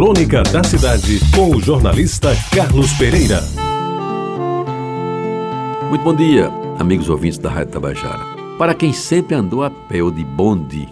Crônica da Cidade, com o jornalista Carlos Pereira. Muito bom dia, amigos ouvintes da Rádio Tabajara. Para quem sempre andou a pé ou de bonde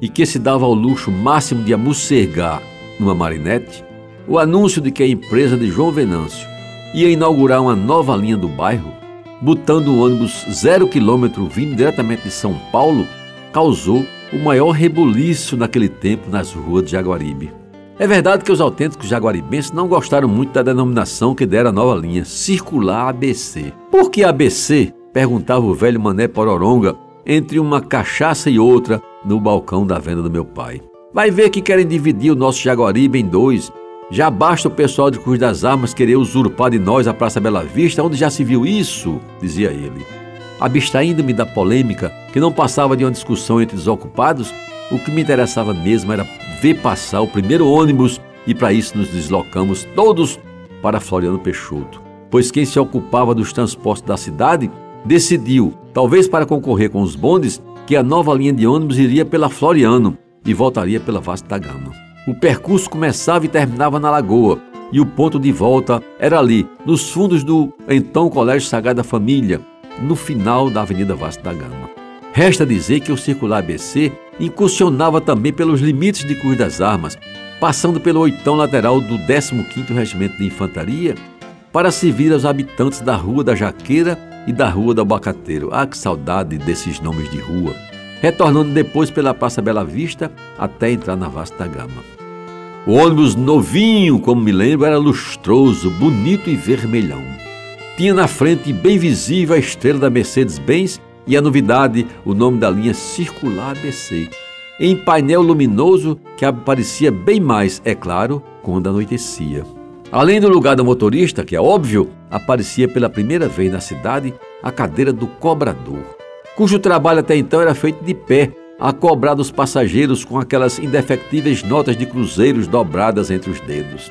e que se dava ao luxo máximo de amussergar numa marinete, o anúncio de que a empresa de João Venâncio ia inaugurar uma nova linha do bairro, botando um ônibus zero quilômetro vindo diretamente de São Paulo, causou o maior rebuliço naquele tempo nas ruas de Jaguaribe. É verdade que os autênticos jaguaribenses não gostaram muito da denominação que dera a nova linha, Circular ABC. Por que ABC? perguntava o velho Mané Pororonga entre uma cachaça e outra no balcão da venda do meu pai. Vai ver que querem dividir o nosso Jaguaribe em dois. Já basta o pessoal de Cruz das Armas querer usurpar de nós a Praça Bela Vista, onde já se viu isso, dizia ele. Abstraindo-me da polêmica, que não passava de uma discussão entre desocupados, o que me interessava mesmo era ver passar o primeiro ônibus e para isso nos deslocamos todos para Floriano Peixoto, pois quem se ocupava dos transportes da cidade decidiu, talvez para concorrer com os bondes, que a nova linha de ônibus iria pela Floriano e voltaria pela Vasta da Gama. O percurso começava e terminava na Lagoa, e o ponto de volta era ali, nos fundos do então Colégio Sagrada Família, no final da Avenida Vasta da Gama. Resta dizer que o circular ABC incursionava também pelos limites de Cruz das Armas, passando pelo oitão lateral do 15º Regimento de Infantaria, para servir aos habitantes da Rua da Jaqueira e da Rua do Abacateiro. Ah, que saudade desses nomes de rua! Retornando depois pela Praça Bela Vista até entrar na Vasta Gama. O ônibus novinho, como me lembro, era lustroso, bonito e vermelhão. Tinha na frente, bem visível, a estrela da Mercedes-Benz e a novidade, o nome da linha Circular ABC. Em painel luminoso que aparecia bem mais, é claro, quando anoitecia. Além do lugar do motorista, que é óbvio, aparecia pela primeira vez na cidade a cadeira do cobrador, cujo trabalho até então era feito de pé, a cobrar dos passageiros com aquelas indefectíveis notas de cruzeiros dobradas entre os dedos.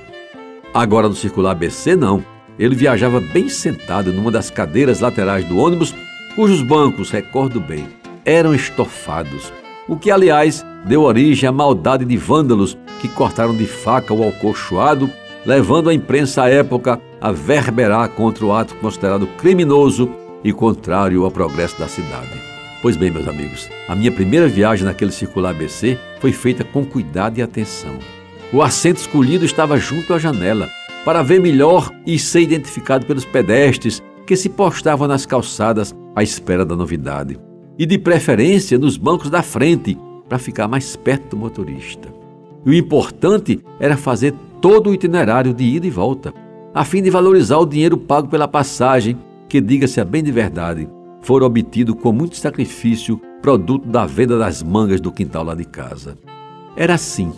Agora no circular ABC, não. Ele viajava bem sentado numa das cadeiras laterais do ônibus, cujos bancos, recordo bem, eram estofados, o que, aliás, deu origem à maldade de vândalos que cortaram de faca o alcochoado, levando a imprensa à época a verberar contra o ato considerado criminoso e contrário ao progresso da cidade. Pois bem, meus amigos, a minha primeira viagem naquele circular ABC foi feita com cuidado e atenção. O assento escolhido estava junto à janela, para ver melhor e ser identificado pelos pedestres que se postavam nas calçadas à espera da novidade. E de preferência nos bancos da frente, para ficar mais perto do motorista. E o importante era fazer todo o itinerário de ida e volta, a fim de valorizar o dinheiro pago pela passagem, que, diga-se a bem de verdade, foram obtido com muito sacrifício, produto da venda das mangas do quintal lá de casa. Era assim,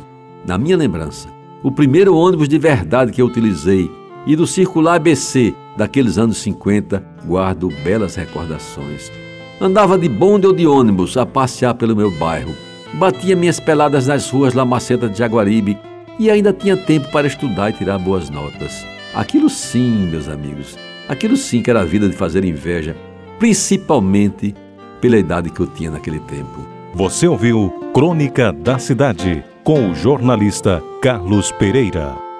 na minha lembrança, o primeiro ônibus de verdade que eu utilizei e do circular ABC daqueles anos 50 guardo belas recordações. Andava de bonde ou de ônibus a passear pelo meu bairro. Batia minhas peladas nas ruas Lamaceta de Jaguaribe e ainda tinha tempo para estudar e tirar boas notas. Aquilo sim, meus amigos, aquilo sim que era a vida de fazer inveja, principalmente pela idade que eu tinha naquele tempo. Você ouviu Crônica da Cidade com o jornalista Carlos Pereira.